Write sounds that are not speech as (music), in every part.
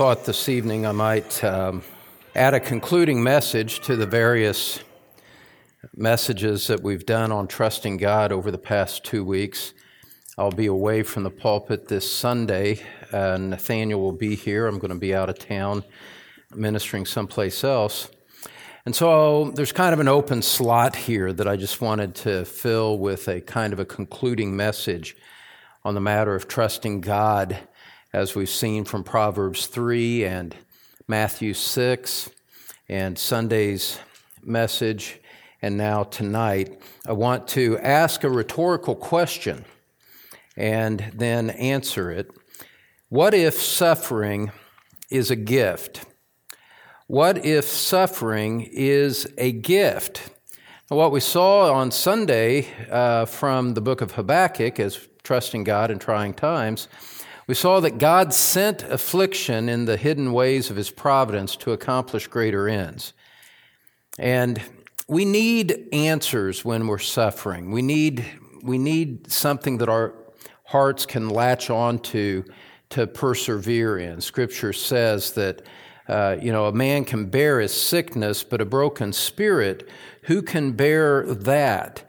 thought this evening I might um, add a concluding message to the various messages that we've done on trusting God over the past two weeks. I'll be away from the pulpit this Sunday. Uh, Nathaniel will be here. I'm going to be out of town ministering someplace else. And so there's kind of an open slot here that I just wanted to fill with a kind of a concluding message on the matter of trusting God as we've seen from Proverbs 3 and Matthew 6 and Sunday's message, and now tonight, I want to ask a rhetorical question and then answer it. What if suffering is a gift? What if suffering is a gift? What we saw on Sunday uh, from the book of Habakkuk as trusting God in trying times we saw that God sent affliction in the hidden ways of his providence to accomplish greater ends. And we need answers when we're suffering. We need, we need something that our hearts can latch onto to persevere in. Scripture says that, uh, you know, a man can bear his sickness, but a broken spirit, who can bear that?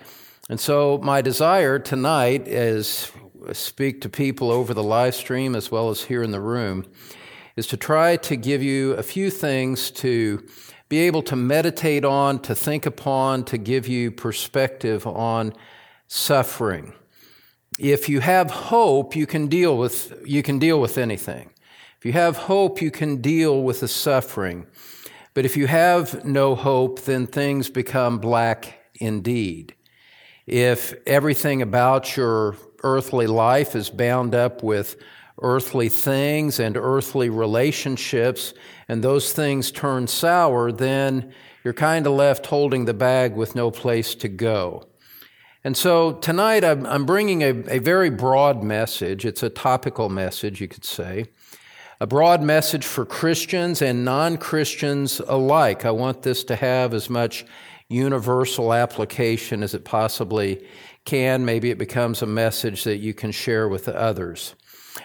And so, my desire tonight is speak to people over the live stream as well as here in the room is to try to give you a few things to be able to meditate on, to think upon, to give you perspective on suffering. If you have hope, you can deal with, you can deal with anything. If you have hope, you can deal with the suffering. But if you have no hope, then things become black indeed. If everything about your earthly life is bound up with earthly things and earthly relationships, and those things turn sour, then you're kind of left holding the bag with no place to go. And so tonight I'm, I'm bringing a, a very broad message. It's a topical message, you could say. A broad message for Christians and non Christians alike. I want this to have as much universal application as it possibly can. Maybe it becomes a message that you can share with others.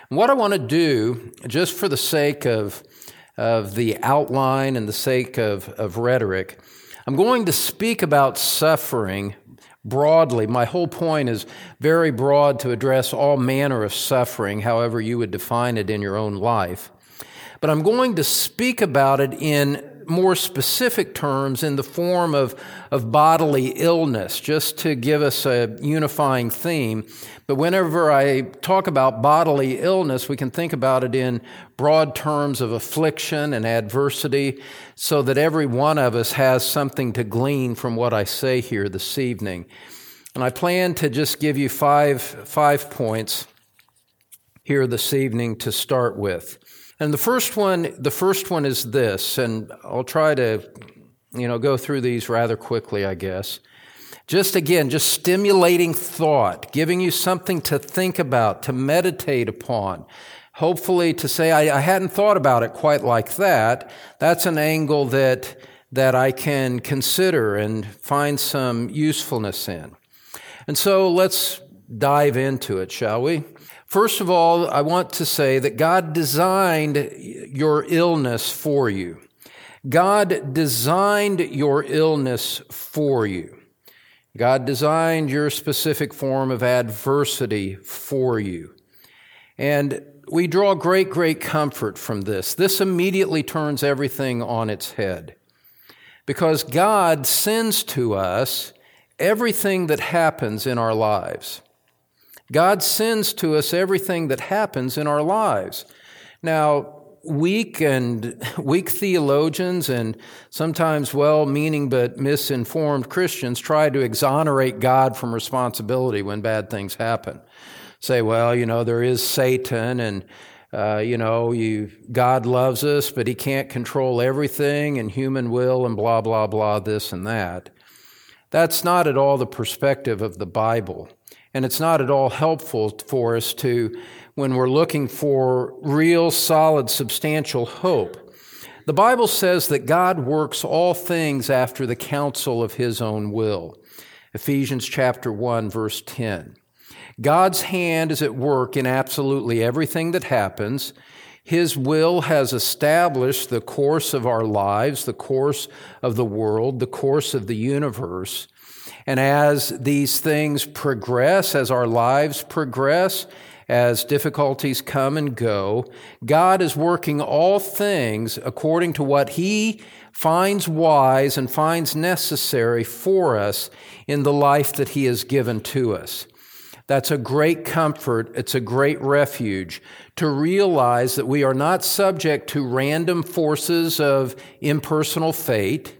What I want to do, just for the sake of, of the outline and the sake of, of rhetoric, I'm going to speak about suffering broadly. My whole point is very broad to address all manner of suffering, however you would define it in your own life. But I'm going to speak about it in more specific terms in the form of, of bodily illness, just to give us a unifying theme. But whenever I talk about bodily illness, we can think about it in broad terms of affliction and adversity, so that every one of us has something to glean from what I say here this evening. And I plan to just give you five, five points here this evening to start with. And the first one, the first one is this, and I'll try to, you know, go through these rather quickly, I guess. Just again, just stimulating thought, giving you something to think about, to meditate upon. Hopefully to say, I, I hadn't thought about it quite like that. That's an angle that, that I can consider and find some usefulness in. And so let's dive into it, shall we? First of all, I want to say that God designed your illness for you. God designed your illness for you. God designed your specific form of adversity for you. And we draw great, great comfort from this. This immediately turns everything on its head. Because God sends to us everything that happens in our lives. God sends to us everything that happens in our lives. Now, weak and (laughs) weak theologians and sometimes well-meaning but misinformed Christians try to exonerate God from responsibility when bad things happen. Say, well, you know, there is Satan and uh, you know, you, God loves us, but He can't control everything and human will and blah, blah, blah, this and that. That's not at all the perspective of the Bible. And it's not at all helpful for us to, when we're looking for real, solid, substantial hope. The Bible says that God works all things after the counsel of his own will. Ephesians chapter 1 verse 10. God's hand is at work in absolutely everything that happens. His will has established the course of our lives, the course of the world, the course of the universe. And as these things progress, as our lives progress, as difficulties come and go, God is working all things according to what He finds wise and finds necessary for us in the life that He has given to us. That's a great comfort. It's a great refuge to realize that we are not subject to random forces of impersonal fate.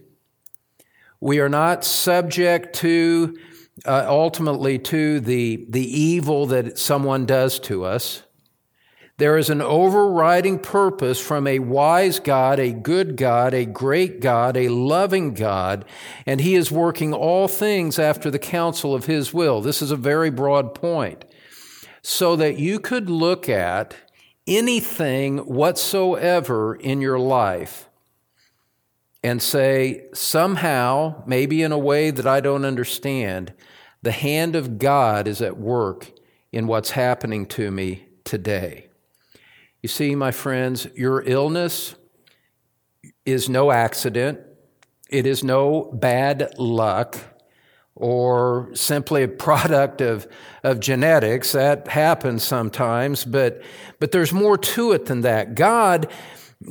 We are not subject to, uh, ultimately, to the, the evil that someone does to us. There is an overriding purpose from a wise God, a good God, a great God, a loving God, and He is working all things after the counsel of His will. This is a very broad point. So that you could look at anything whatsoever in your life and say, somehow, maybe in a way that I don't understand, the hand of God is at work in what's happening to me today. You see, my friends, your illness is no accident, it is no bad luck or simply a (laughs) product of, of genetics. That happens sometimes, but, but there's more to it than that. God,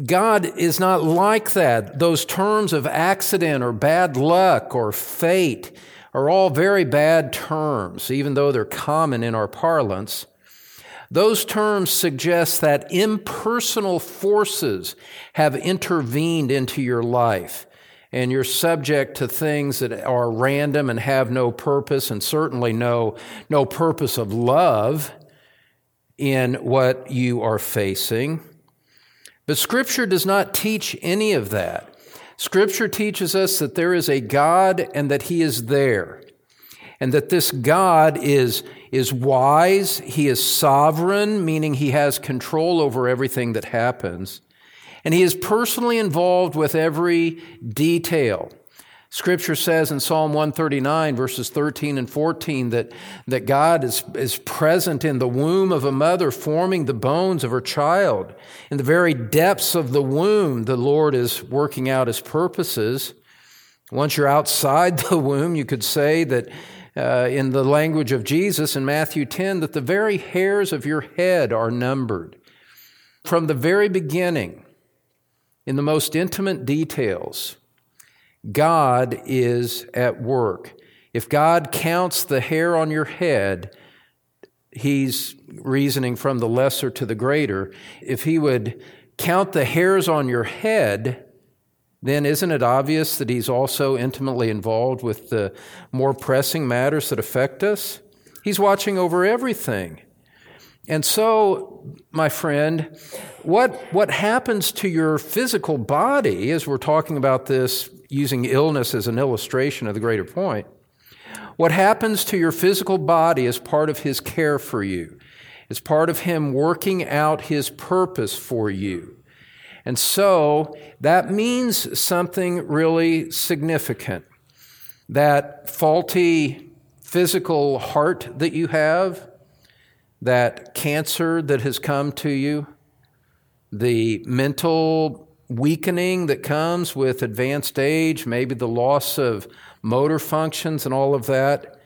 God is not like that. Those terms of accident or bad luck or fate are all very bad terms, even though they're common in our parlance. Those terms suggest that impersonal forces have intervened into your life, and you're subject to things that are random and have no purpose, and certainly no, no purpose of love in what you are facing. But Scripture does not teach any of that. Scripture teaches us that there is a God and that He is there and that this God is, is wise, he is sovereign, meaning he has control over everything that happens, and he is personally involved with every detail. Scripture says in Psalm 139, verses 13 and 14, that, that God is, is present in the womb of a mother, forming the bones of her child. In the very depths of the womb, the Lord is working out his purposes. Once you're outside (laughs) the womb, you could say that uh, in the language of Jesus in Matthew 10 that the very hairs of your head are numbered. From the very beginning, in the most intimate details, God is at work. If God counts the hair on your head, he's reasoning from the lesser to the greater. If he would count the hairs on your head, then isn't it obvious that he's also intimately involved with the more pressing matters that affect us? He's watching over everything. And so, my friend, what, what happens to your physical body, as we're talking about this using illness as an illustration of the greater point, what happens to your physical body is part of his care for you. It's part of him working out his purpose for you. And so that means something really significant. That faulty physical heart that you have, that cancer that has come to you, the mental weakening that comes with advanced age, maybe the loss of motor functions and all of that.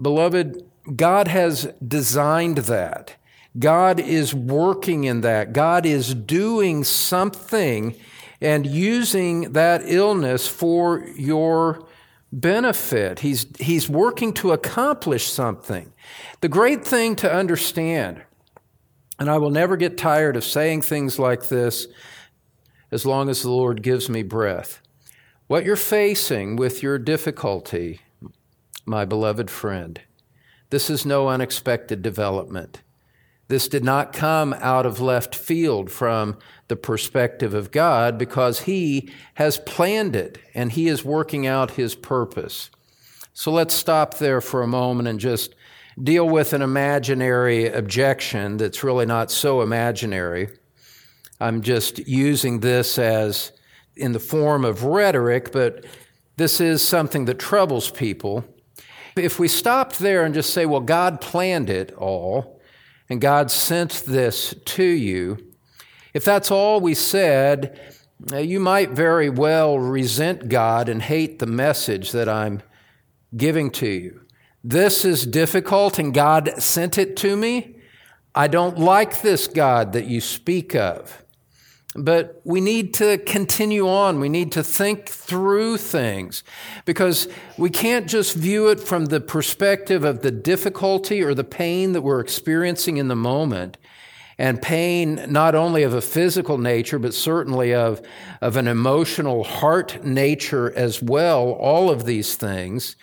Beloved, God has designed that. God is working in that. God is doing something and using that illness for your benefit. He's, he's working to accomplish something. The great thing to understand, and I will never get tired of saying things like this as long as the Lord gives me breath. What you're facing with your difficulty, my beloved friend, this is no unexpected development. This did not come out of left field from the perspective of God because He has planned it and He is working out His purpose. So let's stop there for a moment and just deal with an imaginary objection that's really not so imaginary. I'm just using this as in the form of rhetoric, but this is something that troubles people. If we stop there and just say, well, God planned it all, and God sent this to you, If that's all we said, you might very well resent God and hate the message that I'm giving to you. This is difficult and God sent it to me. I don't like this God that you speak of. But we need to continue on. We need to think through things because we can't just view it from the perspective of the difficulty or the pain that we're experiencing in the moment. And pain not only of a physical nature, but certainly of, of an emotional heart nature as well, all of these things.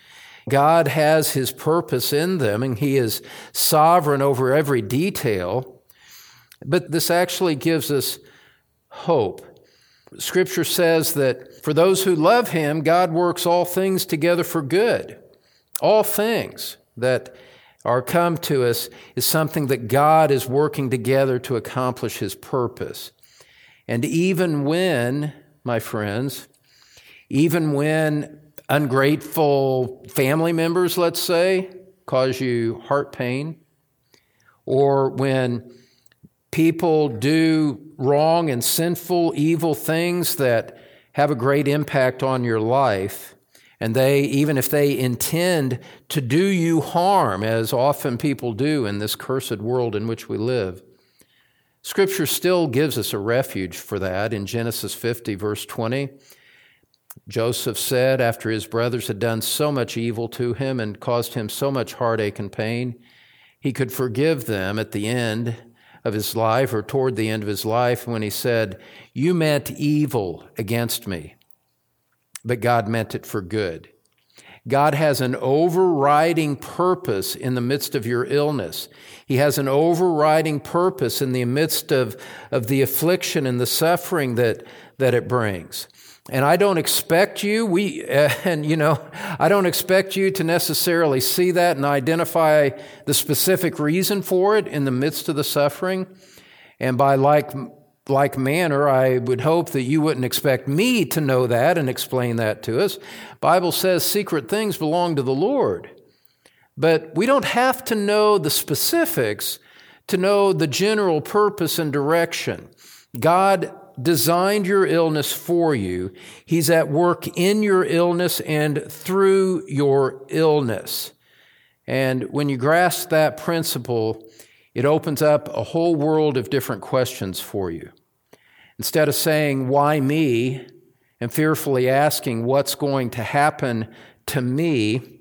God has his purpose in them and he is sovereign over every detail. But this actually gives us hope. Scripture says that for those who love him, God works all things together for good. All things that are come to us is something that God is working together to accomplish his purpose. And even when, my friends, even when ungrateful family members, let's say, cause you heart pain, or when people do wrong and sinful, evil things that have a great impact on your life, and they, even if they intend to do you harm, as often people do in this cursed world in which we live, Scripture still gives us a refuge for that in Genesis 50, verse 20. Joseph said, after his brothers had done so much evil to him and caused him so much heartache and pain, he could forgive them at the end of his life or toward the end of his life when he said, You meant evil against me, but God meant it for good. God has an overriding purpose in the midst of your illness. He has an overriding purpose in the midst of, of the affliction and the suffering that, that it brings. And I don't expect you, we, (laughs) and you know, I don't expect you to necessarily see that and identify the specific reason for it in the midst of the suffering. And by like, like manner, I would hope that you wouldn't expect me to know that and explain that to us. Bible says secret things belong to the Lord. But we don't have to know the specifics to know the general purpose and direction. God designed your illness for you. He's at work in your illness and through your illness. And when you grasp that principle, it opens up a whole world of different questions for you. Instead of saying, Why me? and fearfully asking, What's going to happen to me?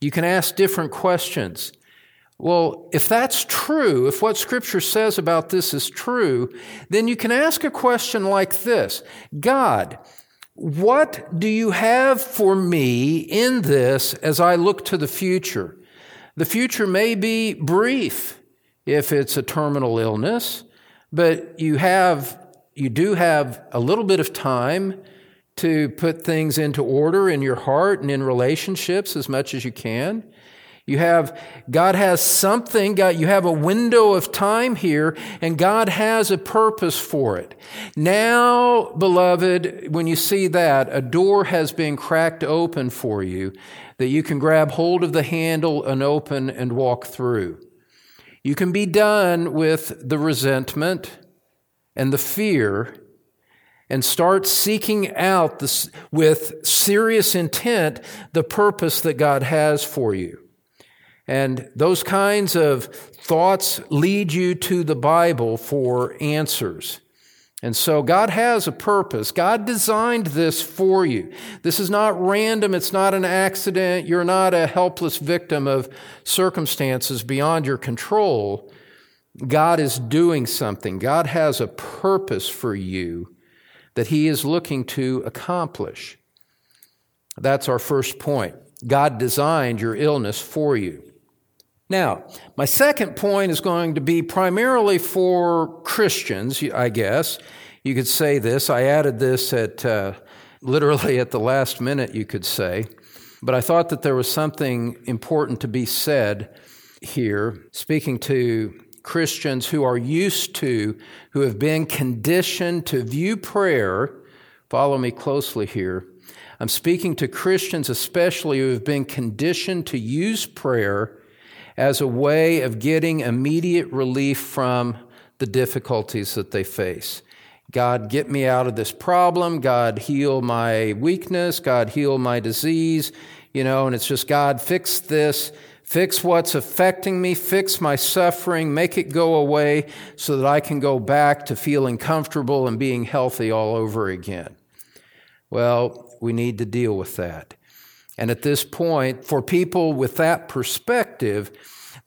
you can ask different questions. Well, if that's true, if what Scripture says about this is true, then you can ask a question like this God, what do you have for me in this as I look to the future? The future may be brief if it's a terminal illness, but you have, you do have a little bit of time to put things into order in your heart and in relationships as much as you can. You have, God has something, God, you have a window of time here, and God has a purpose for it. Now, beloved, when you see that, a door has been cracked open for you that you can grab hold of the handle and open and walk through. You can be done with the resentment and the fear and start seeking out this, with serious intent the purpose that God has for you. And those kinds of thoughts lead you to the Bible for answers. And so God has a purpose. God designed this for you. This is not random. It's not an accident. You're not a helpless victim of circumstances beyond your control. God is doing something. God has a purpose for you that He is looking to accomplish. That's our first point. God designed your illness for you. Now, my second point is going to be primarily for Christians, I guess. You could say this. I added this at uh, literally at the last minute, you could say. But I thought that there was something important to be said here, speaking to Christians who are used to, who have been conditioned to view prayer. Follow me closely here. I'm speaking to Christians, especially who have been conditioned to use prayer as a way of getting immediate relief from the difficulties that they face. God, get me out of this problem. God, heal my weakness. God, heal my disease. You know, and it's just, God, fix this. Fix what's affecting me. Fix my suffering. Make it go away so that I can go back to feeling comfortable and being healthy all over again. Well, we need to deal with that. And at this point, for people with that perspective,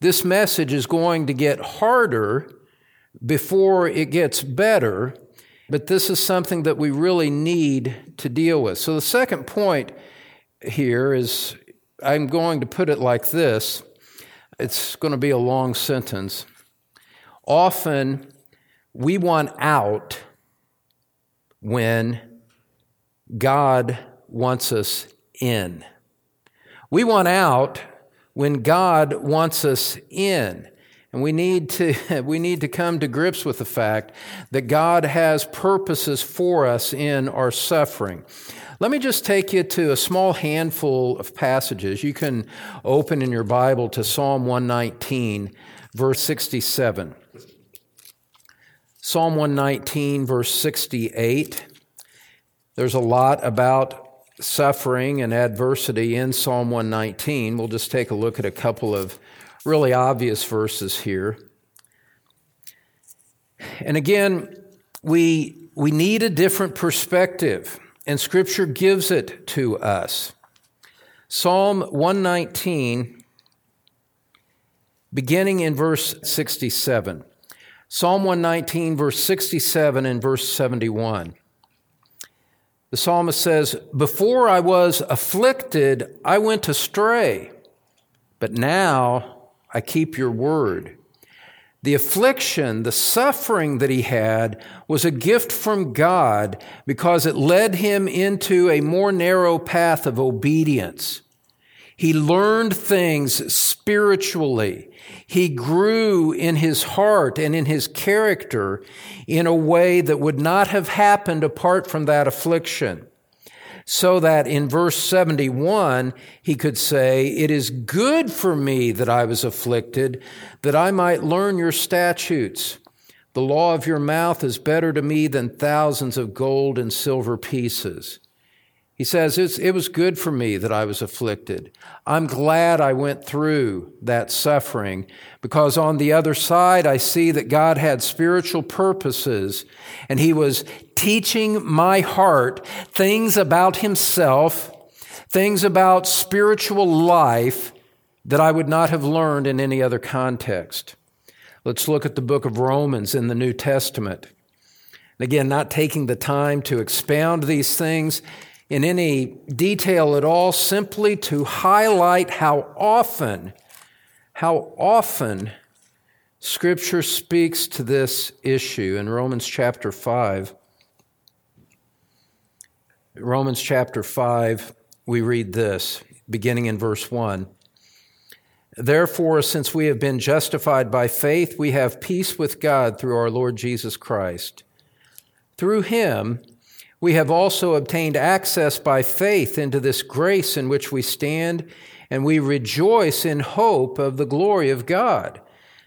this message is going to get harder before it gets better, but this is something that we really need to deal with. So the second point here is I'm going to put it like this it's going to be a long sentence. Often we want out when God wants us in. We want out when God wants us in. And we need to, (laughs) we need to come to grips with the fact that God has purposes for us in our suffering. Let me just take you to a small handful of passages. You can open in your Bible to Psalm 119, verse 67. Psalm 119, verse 68. There's a lot about suffering and adversity in Psalm 119. We'll just take a look at a couple of really obvious verses here. And again, we, we need a different perspective, and Scripture gives it to us. Psalm 119, beginning in verse 67. Psalm 119, verse 67 and verse 71. The psalmist says, Before I was afflicted, I went astray, but now I keep your word. The affliction, the suffering that he had was a gift from God because it led him into a more narrow path of obedience. He learned things spiritually. He grew in his heart and in his character in a way that would not have happened apart from that affliction. So that in verse 71, he could say, It is good for me that I was afflicted, that I might learn your statutes. The law of your mouth is better to me than thousands of gold and silver pieces. He says, It was good for me that I was afflicted. I'm glad I went through that suffering because on the other side, I see that God had spiritual purposes and He was teaching my heart things about Himself, things about spiritual life that I would not have learned in any other context. Let's look at the book of Romans in the New Testament. Again, not taking the time to expound these things in any detail at all, simply to highlight how often, how often Scripture speaks to this issue in Romans chapter 5. Romans chapter 5, we read this, beginning in verse 1. Therefore, since we have been justified by faith, we have peace with God through our Lord Jesus Christ. Through him, we have also obtained access by faith into this grace in which we stand, and we rejoice in hope of the glory of God.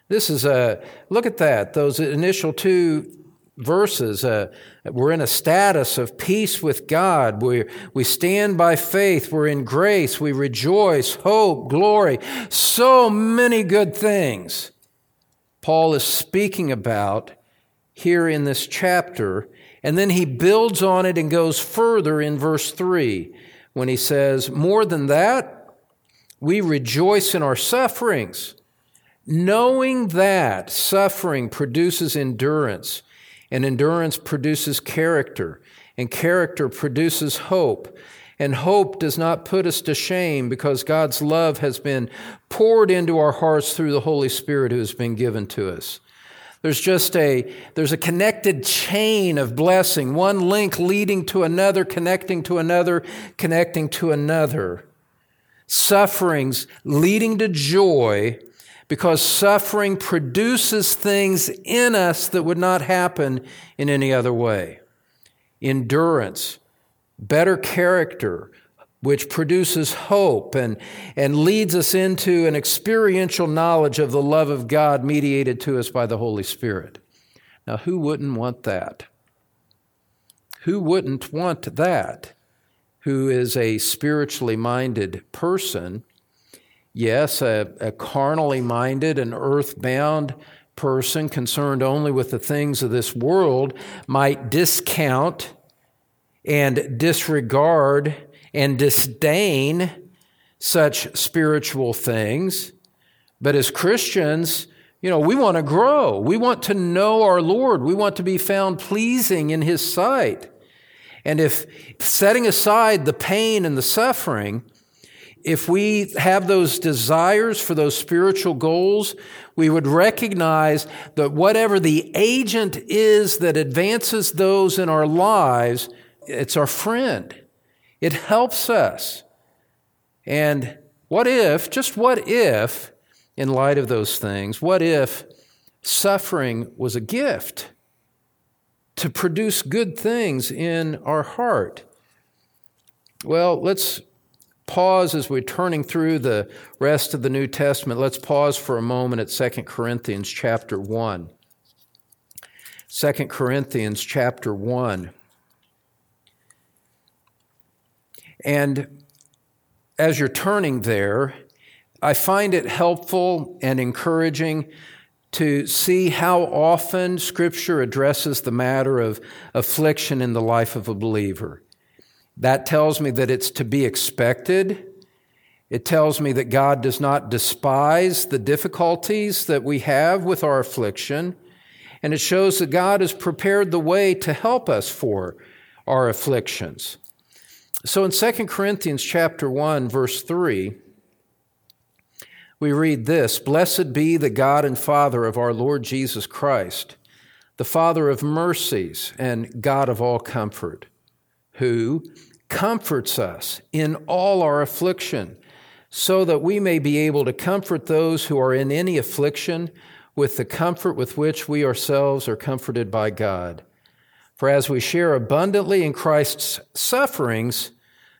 This is a look at that, those initial two verses. Uh, we're in a status of peace with God. We, we stand by faith. We're in grace. We rejoice, hope, glory. So many good things Paul is speaking about here in this chapter and then he builds on it and goes further in verse 3 when he says, More than that, we rejoice in our sufferings, knowing that suffering produces endurance, and endurance produces character, and character produces hope. And hope does not put us to shame because God's love has been poured into our hearts through the Holy Spirit who has been given to us. There's just a, there's a connected chain of blessing, one link leading to another, connecting to another, connecting to another. Sufferings leading to joy because suffering produces things in us that would not happen in any other way. Endurance, better character, which produces hope and, and leads us into an experiential knowledge of the love of God mediated to us by the Holy Spirit. Now, who wouldn't want that? Who wouldn't want that? Who is a spiritually minded person? Yes, a, a carnally minded and earthbound person concerned only with the things of this world might discount and disregard and disdain such spiritual things. But as Christians, you know, we want to grow. We want to know our Lord. We want to be found pleasing in His sight. And if setting aside the pain and the suffering, if we have those desires for those spiritual goals, we would recognize that whatever the agent is that advances those in our lives, it's our friend. It helps us. And what if, just what if, in light of those things, what if suffering was a gift to produce good things in our heart? Well, let's pause as we're turning through the rest of the New Testament. Let's pause for a moment at 2 Corinthians chapter 1. 2 Corinthians chapter 1. And as you're turning there, I find it helpful and encouraging to see how often Scripture addresses the matter of affliction in the life of a believer. That tells me that it's to be expected. It tells me that God does not despise the difficulties that we have with our affliction. And it shows that God has prepared the way to help us for our afflictions. So in 2 Corinthians chapter 1 verse 3, we read this, Blessed be the God and Father of our Lord Jesus Christ, the Father of mercies and God of all comfort who comforts us in all our affliction, so that we may be able to comfort those who are in any affliction with the comfort with which we ourselves are comforted by God. For as we share abundantly in Christ's sufferings,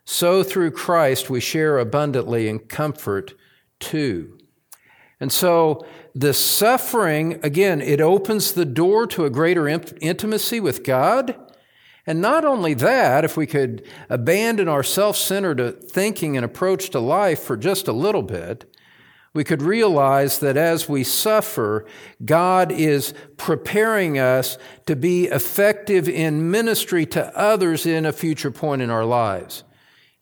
so through Christ we share abundantly in comfort too. And so the suffering, again, it opens the door to a greater intimacy with God. And not only that, if we could abandon our self centered uh, thinking and approach to life for just a little bit, we could realize that as we suffer, God is preparing us to be effective in ministry to others in a future point in our lives.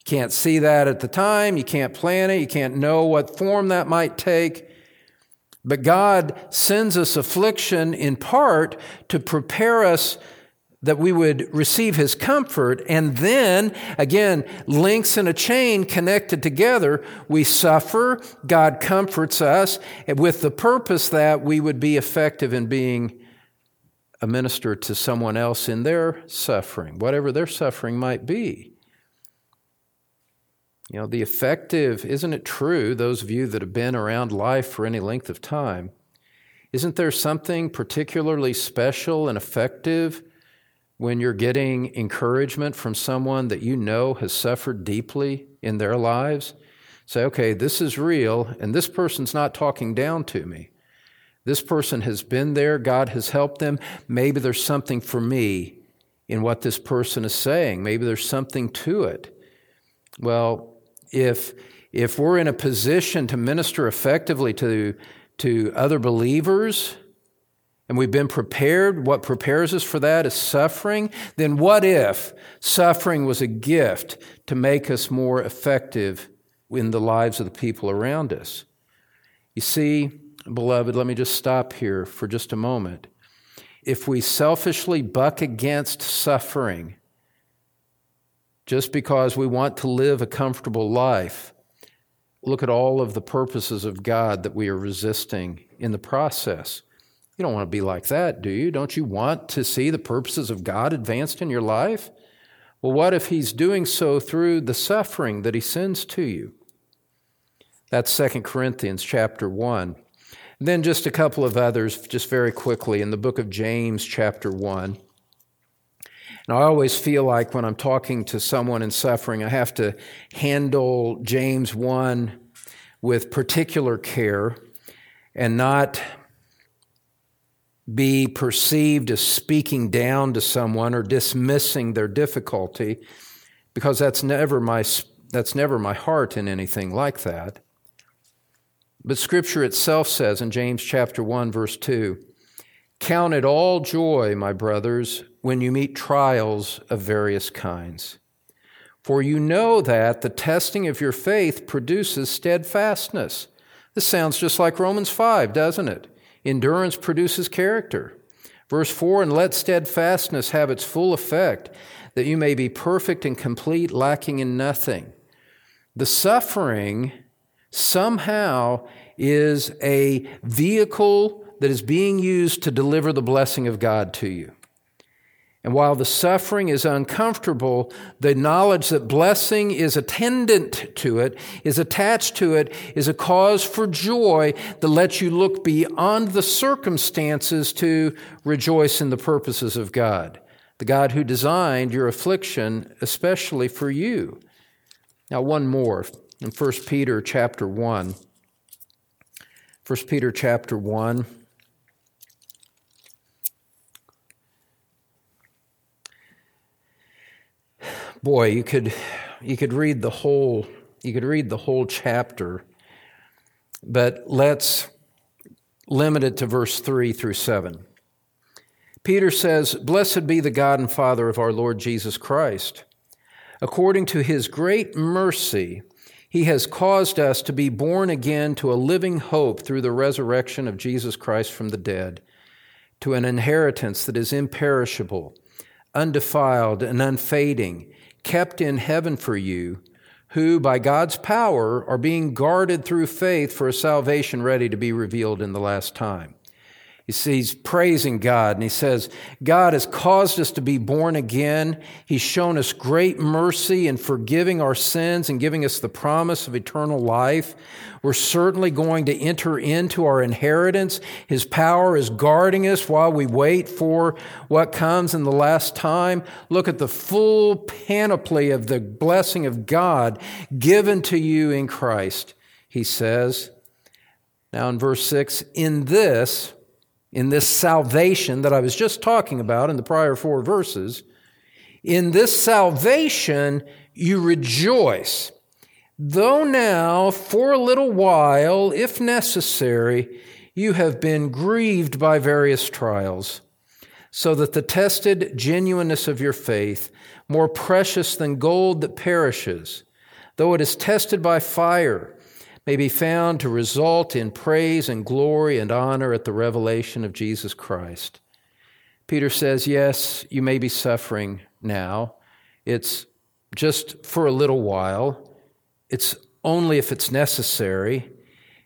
You can't see that at the time, you can't plan it, you can't know what form that might take. But God sends us affliction in part to prepare us that we would receive his comfort, and then, again, links in a chain connected together. We suffer, God comforts us, with the purpose that we would be effective in being a minister to someone else in their suffering, whatever their suffering might be. You know, the effective, isn't it true, those of you that have been around life for any length of time, isn't there something particularly special and effective? when you're getting encouragement from someone that you know has suffered deeply in their lives, say, okay, this is real, and this person's not talking down to me. This person has been there, God has helped them. Maybe there's something for me in what this person is saying. Maybe there's something to it. Well, if if we're in a position to minister effectively to to other believers, and we've been prepared, what prepares us for that is suffering, then what if suffering was a gift to make us more effective in the lives of the people around us? You see, beloved, let me just stop here for just a moment. If we selfishly buck against suffering just because we want to live a comfortable life, look at all of the purposes of God that we are resisting in the process. You don't want to be like that, do you? Don't you want to see the purposes of God advanced in your life? Well, what if He's doing so through the suffering that He sends to you? That's 2 Corinthians chapter 1. And then just a couple of others, just very quickly, in the book of James, chapter 1. And I always feel like when I'm talking to someone in suffering, I have to handle James 1 with particular care and not be perceived as speaking down to someone or dismissing their difficulty, because that's never my, that's never my heart in anything like that. But Scripture itself says in James chapter 1, verse 2 Count it all joy, my brothers, when you meet trials of various kinds. For you know that the testing of your faith produces steadfastness. This sounds just like Romans 5, doesn't it? Endurance produces character. Verse 4 And let steadfastness have its full effect, that you may be perfect and complete, lacking in nothing. The suffering somehow is a vehicle that is being used to deliver the blessing of God to you. And while the suffering is uncomfortable, the knowledge that blessing is attendant to it, is attached to it, is a cause for joy that lets you look beyond the circumstances to rejoice in the purposes of God. The God who designed your affliction, especially for you. Now, one more in 1 Peter chapter 1. 1 Peter chapter 1. Boy, you could you could read the whole you could read the whole chapter, but let's limit it to verse 3 through 7. Peter says, Blessed be the God and Father of our Lord Jesus Christ. According to his great mercy, he has caused us to be born again to a living hope through the resurrection of Jesus Christ from the dead, to an inheritance that is imperishable, undefiled, and unfading kept in heaven for you, who by God's power are being guarded through faith for a salvation ready to be revealed in the last time. You see, he's praising God and he says, God has caused us to be born again. He's shown us great mercy in forgiving our sins and giving us the promise of eternal life. We're certainly going to enter into our inheritance. His power is guarding us while we wait for what comes in the last time. Look at the full panoply of the blessing of God given to you in Christ, he says. Now in verse 6, in this, in this salvation that I was just talking about in the prior four verses, in this salvation you rejoice, though now for a little while, if necessary, you have been grieved by various trials, so that the tested genuineness of your faith, more precious than gold that perishes, though it is tested by fire, may be found to result in praise and glory and honor at the revelation of Jesus Christ. Peter says, Yes, you may be suffering now. It's just for a little while. It's only if it's necessary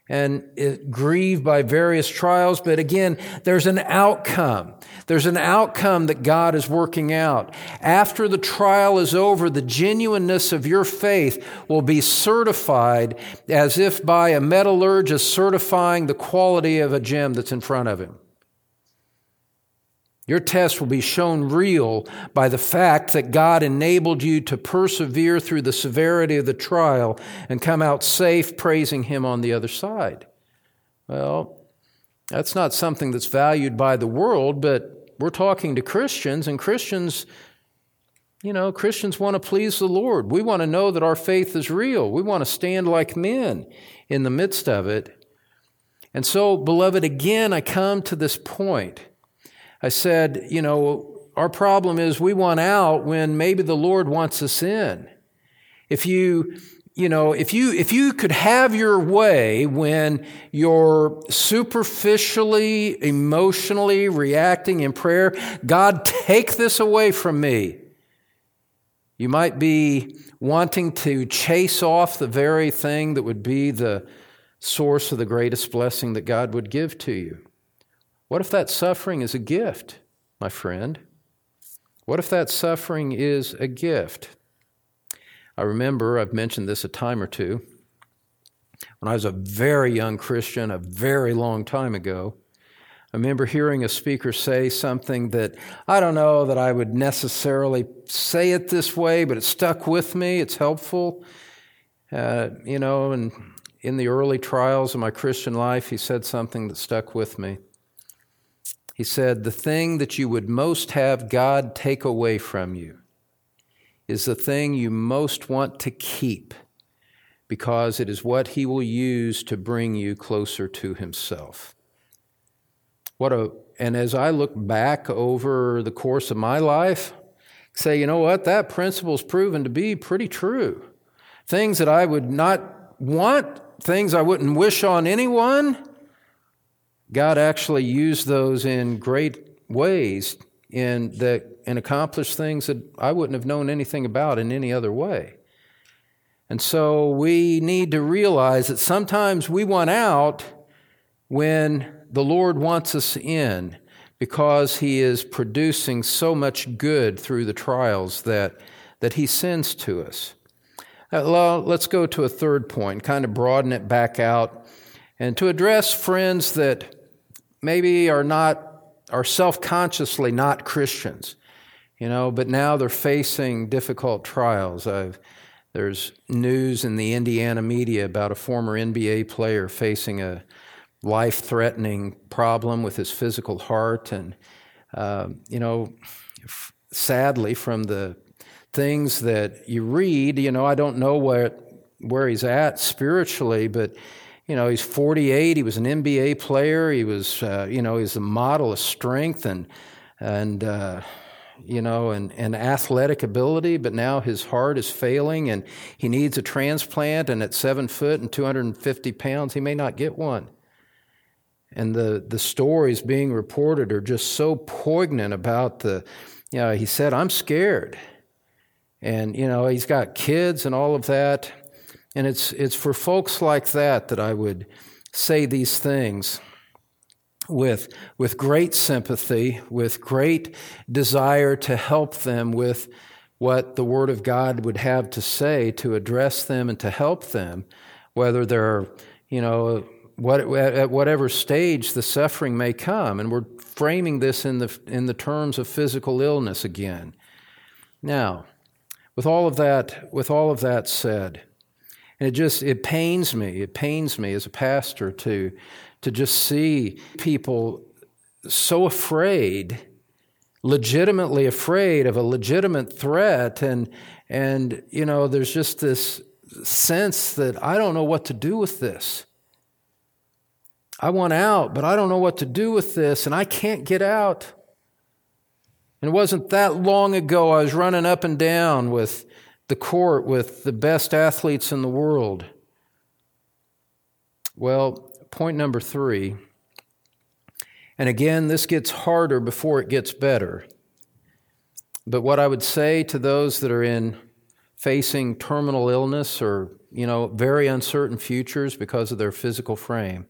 and grieved by various trials. But again, there's an outcome. There's an outcome that God is working out. After the trial is over, the genuineness of your faith will be certified as if by a metallurgist certifying the quality of a gem that's in front of him. Your test will be shown real by the fact that God enabled you to persevere through the severity of the trial and come out safe praising Him on the other side. Well, that's not something that's valued by the world, but we're talking to Christians, and Christians, you know, Christians want to please the Lord. We want to know that our faith is real. We want to stand like men in the midst of it. And so, beloved, again, I come to this point I said, you know, our problem is we want out when maybe the Lord wants us in. If you, you know, if you, if you could have your way when you're superficially, emotionally reacting in prayer, God, take this away from me. You might be wanting to chase off the very thing that would be the source of the greatest blessing that God would give to you. What if that suffering is a gift, my friend? What if that suffering is a gift? I remember, I've mentioned this a time or two, when I was a very young Christian, a very long time ago. I remember hearing a speaker say something that I don't know that I would necessarily say it this way, but it stuck with me. It's helpful. Uh, you know, and in the early trials of my Christian life, he said something that stuck with me. He said, The thing that you would most have God take away from you is the thing you most want to keep because it is what He will use to bring you closer to Himself. What a, and as I look back over the course of my life, say, you know what, that principle's proven to be pretty true. Things that I would not want, things I wouldn't wish on anyone, God actually used those in great ways in that and accomplished things that I wouldn't have known anything about in any other way. And so we need to realize that sometimes we want out when the Lord wants us in because He is producing so much good through the trials that, that He sends to us. Uh, let's go to a third point, kind of broaden it back out, and to address friends that maybe are not, are self consciously not Christians, you know, but now they're facing difficult trials. I've, there's news in the Indiana media about a former NBA player facing a life threatening problem with his physical heart. And, uh, you know, f- sadly, from the things that you read, you know, I don't know where, where he's at spiritually, but, you know, he's 48, he was an NBA player, he was, uh, you know, he's a model of strength and, and, uh, you know, and, and athletic ability, but now his heart is failing and he needs a transplant. And at seven foot and 250 pounds, he may not get one. And the, the stories being reported are just so poignant about the, you know, he said, I'm scared. And, you know, he's got kids and all of that. And it's, it's for folks like that that I would say these things with, with great sympathy, with great desire to help them with what the Word of God would have to say to address them and to help them, whether they're, you know, what, at whatever stage the suffering may come. And we're framing this in the, in the terms of physical illness again. Now, with all of that, with all of that said, and it just it pains me, it pains me as a pastor to, to just see people so afraid, legitimately afraid of a legitimate threat. And, and you know, there's just this sense that I don't know what to do with this. I want out, but I don't know what to do with this, and I can't get out. And it wasn't that long ago I was running up and down with the court with the best athletes in the world. Well, point number three, and again, this gets harder before it gets better. But what I would say to those that are in facing terminal illness or, you know, very uncertain futures because of their physical frame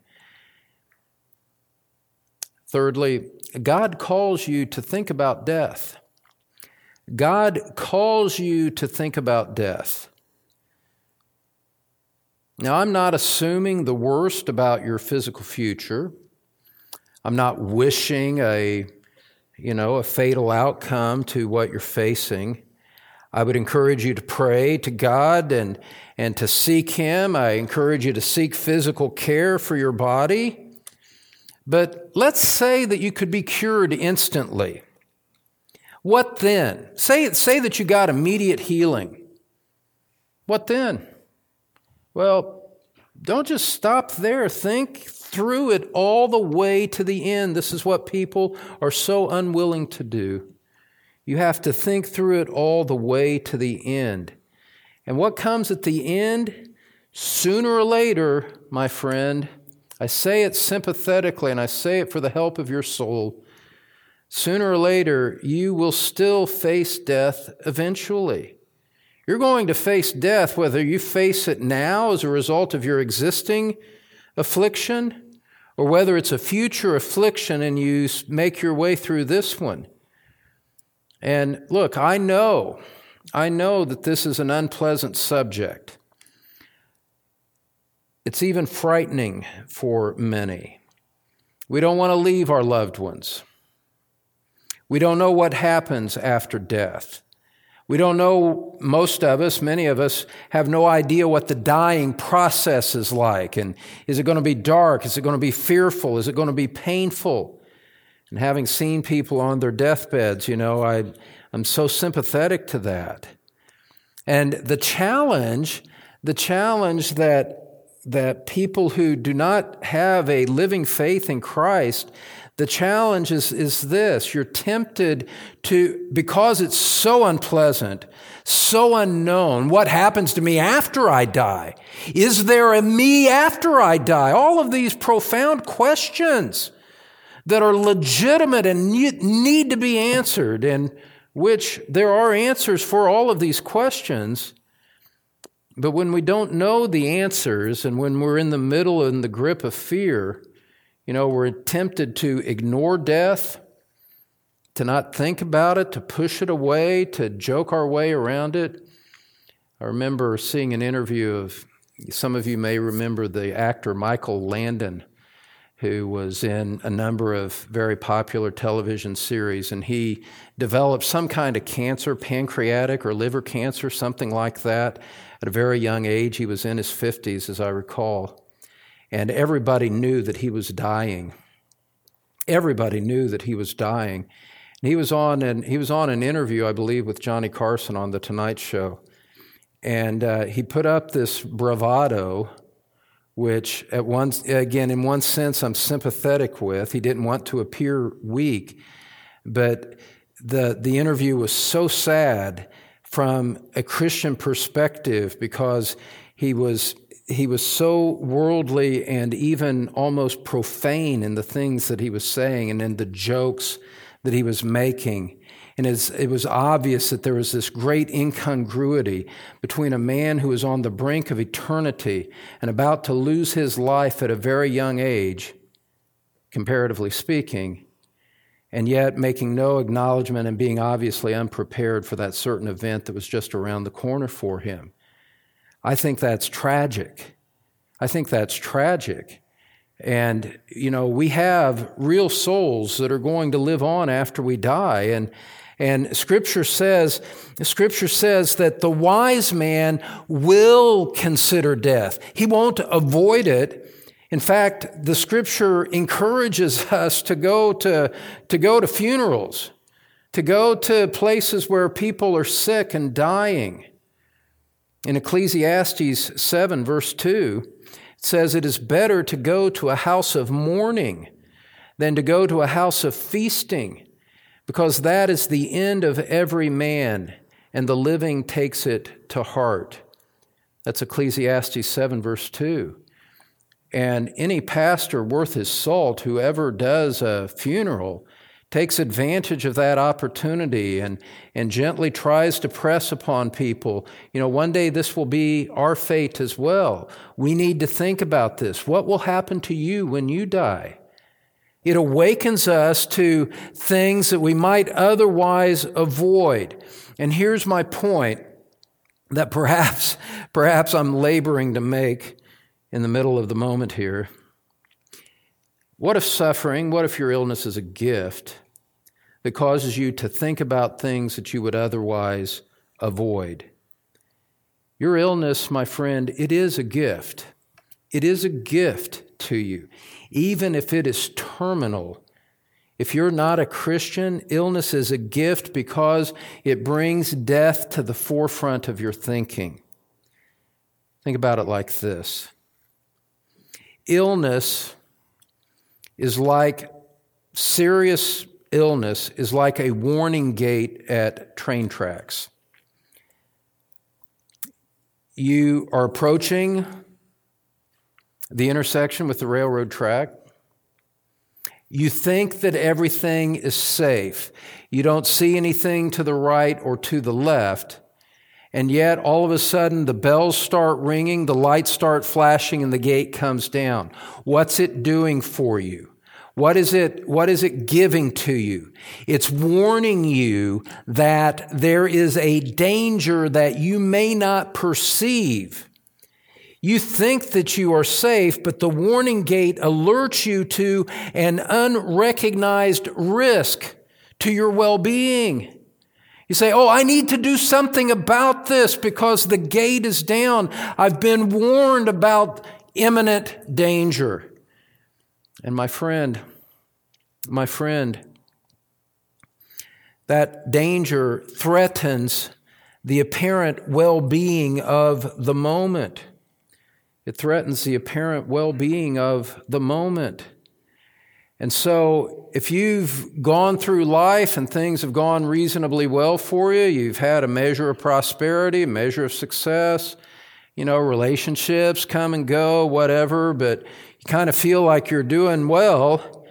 Thirdly, God calls you to think about death. God calls you to think about death. Now, I'm not assuming the worst about your physical future. I'm not wishing a, you know, a fatal outcome to what you're facing. I would encourage you to pray to God and, and to seek Him. I encourage you to seek physical care for your body. But let's say that you could be cured instantly. What then? Say, say that you got immediate healing. What then? Well, don't just stop there. Think through it all the way to the end. This is what people are so unwilling to do. You have to think through it all the way to the end. And what comes at the end, sooner or later, my friend, I say it sympathetically and I say it for the help of your soul. Sooner or later, you will still face death eventually. You're going to face death whether you face it now as a result of your existing affliction or whether it's a future affliction and you make your way through this one. And look, I know, I know that this is an unpleasant subject. It's even frightening for many. We don't want to leave our loved ones. We don't know what happens after death. We don't know, most of us, many of us, have no idea what the dying process is like. And is it going to be dark? Is it going to be fearful? Is it going to be painful? And having seen people on their deathbeds, you know, I, I'm so sympathetic to that. And the challenge, the challenge that that people who do not have a living faith in Christ, the challenge is, is this. You're tempted to, because it's so unpleasant, so unknown, what happens to me after I die? Is there a me after I die? All of these profound questions that are legitimate and need to be answered, and which there are answers for all of these questions. But when we don't know the answers and when we're in the middle in the grip of fear, you know, we're tempted to ignore death, to not think about it, to push it away, to joke our way around it. I remember seeing an interview of some of you may remember the actor Michael Landon, who was in a number of very popular television series, and he developed some kind of cancer, pancreatic or liver cancer, something like that at a very young age. He was in his 50s, as I recall. And everybody knew that he was dying. Everybody knew that he was dying. And he was on an, he was on an interview, I believe, with Johnny Carson on The Tonight Show. And uh, he put up this bravado, which, at one, again, in one sense, I'm sympathetic with. He didn't want to appear weak. But the, the interview was so sad from a Christian perspective because he was he was so worldly and even almost profane in the things that he was saying and in the jokes that he was making. And it was obvious that there was this great incongruity between a man who was on the brink of eternity and about to lose his life at a very young age, comparatively speaking, and yet making no acknowledgement and being obviously unprepared for that certain event that was just around the corner for him. I think that's tragic. I think that's tragic. And, you know, we have real souls that are going to live on after we die. And, and scripture says, scripture says that the wise man will consider death. He won't avoid it. In fact, the scripture encourages (laughs) us to go to, to go to funerals, to go to places where people are sick and dying. In Ecclesiastes 7, verse 2, it says, It is better to go to a house of mourning than to go to a house of feasting, because that is the end of every man, and the living takes it to heart. That's Ecclesiastes 7, verse 2. And any pastor worth his salt, whoever does a funeral, takes advantage of that opportunity and, and gently tries to press upon people. You know, one day this will be our fate as well. We need to think about this. What will happen to you when you die? It awakens us to things that we might otherwise avoid. And here's my point that perhaps, perhaps I'm laboring to make in the middle of the moment here. What if suffering, what if your illness is a gift that causes you to think about things that you would otherwise avoid? Your illness, my friend, it is a gift. It is a gift to you, even if it is terminal. If you're not a Christian, illness is a gift because it brings death to the forefront of your thinking. Think about it like this illness is like serious illness is like a warning gate at train tracks. You are approaching the intersection with the railroad track. You think that everything is safe. You don't see anything to the right or to the left. And yet, all of a sudden, the bells start ringing, the lights start flashing, and the gate comes down. What's it doing for you? What is it, what is it giving to you? It's warning you that there is a danger that you may not perceive. You think that you are safe, but the warning gate alerts you to an unrecognized risk to your well-being. You say, Oh, I need to do something about this because the gate is down. I've been warned about imminent danger. And my friend, My friend, that danger threatens the apparent well being of the moment. It threatens the apparent well being of the moment. And so, if you've gone through life and things have gone reasonably well for you, you've had a measure of prosperity, a measure of success, you know, relationships come and go, whatever, but kind of feel like you're doing well,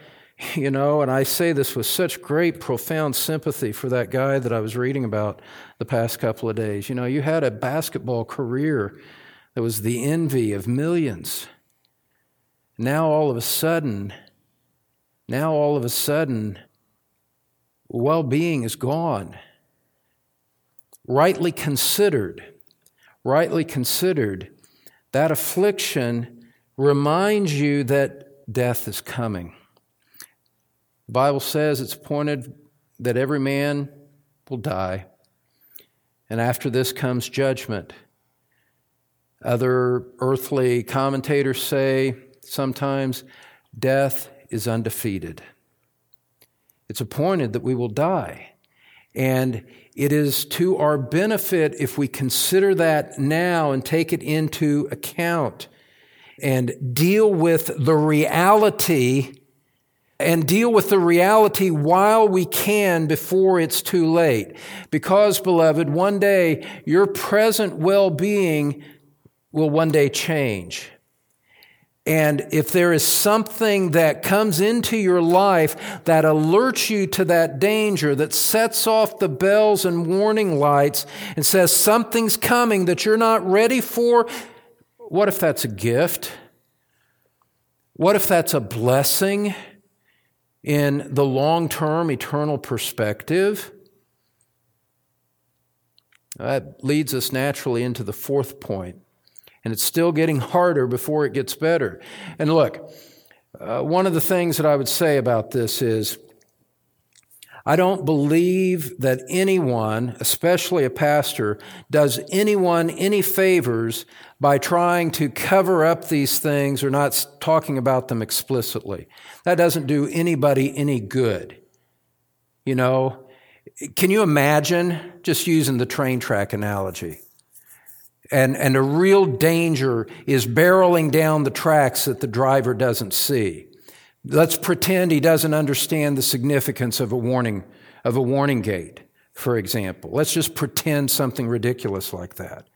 you know, and I say this with such great, profound sympathy for that guy that I was reading about the past couple of days. You know, you had a basketball career that was the envy of millions. Now, all of a sudden, now all of a sudden, well being is gone. Rightly considered, rightly considered, that affliction reminds you that death is coming. The Bible says it's appointed that every man will die, and after this comes judgment. Other earthly commentators say sometimes death is undefeated. It's appointed that we will die. And it is to our benefit if we consider that now and take it into account and deal with the reality and deal with the reality while we can before it's too late. Because, beloved, one day your present well being will one day change. And if there is something that comes into your life that alerts you to that danger, that sets off the bells and warning lights and says something's coming that you're not ready for, what if that's a gift? What if that's a blessing in the long term, eternal perspective? That leads us naturally into the fourth point and it's still getting harder before it gets better. And look, uh, one of the things that I would say about this is I don't believe that anyone, especially a pastor, does anyone any favors by trying to cover up these things or not talking about them explicitly. That doesn't do anybody any good. You know, can you imagine just using the train track analogy? And, and a real danger is barreling down the tracks that the driver doesn't see. Let's pretend he doesn't understand the significance of a warning, of a warning gate, for example. Let's just pretend something ridiculous like that.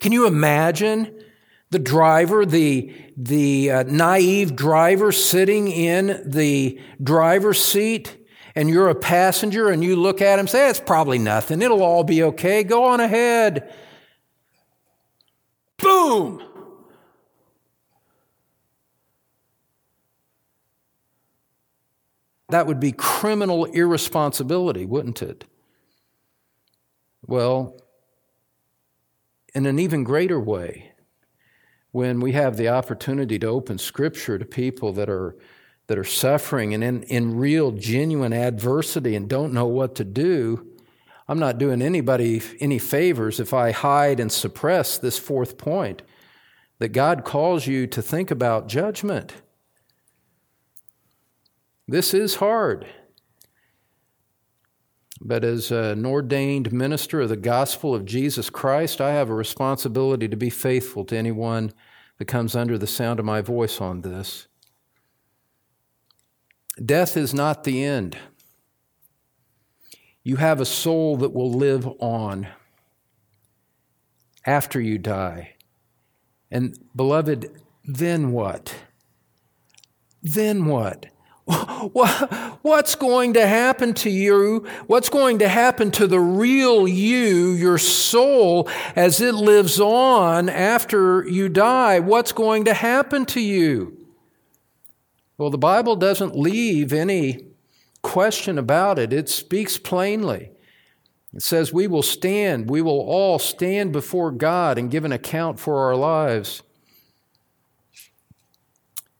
Can you imagine the driver, the, the uh, naive driver sitting in the driver's seat and you're a passenger and you look at him say, it's probably nothing. It'll all be okay. Go on ahead. Boom! That would be criminal irresponsibility, wouldn't it? Well, in an even greater way, when we have the opportunity to open Scripture to people that are, that are suffering and in, in real, genuine adversity and don't know what to do, I'm not doing anybody any favors if I hide and suppress this fourth point that God calls you to think about judgment. This is hard. But as an ordained minister of the gospel of Jesus Christ, I have a responsibility to be faithful to anyone that comes under the sound of my voice on this. Death is not the end you have a soul that will live on after you die. And, beloved, then what? Then what? (laughs) What's going to happen to you? What's going to happen to the real you, your soul, as it lives on after you die? What's going to happen to you? Well, the Bible doesn't leave any question about it. It speaks plainly. It says, We will stand, we will all stand before God and give an account for our lives.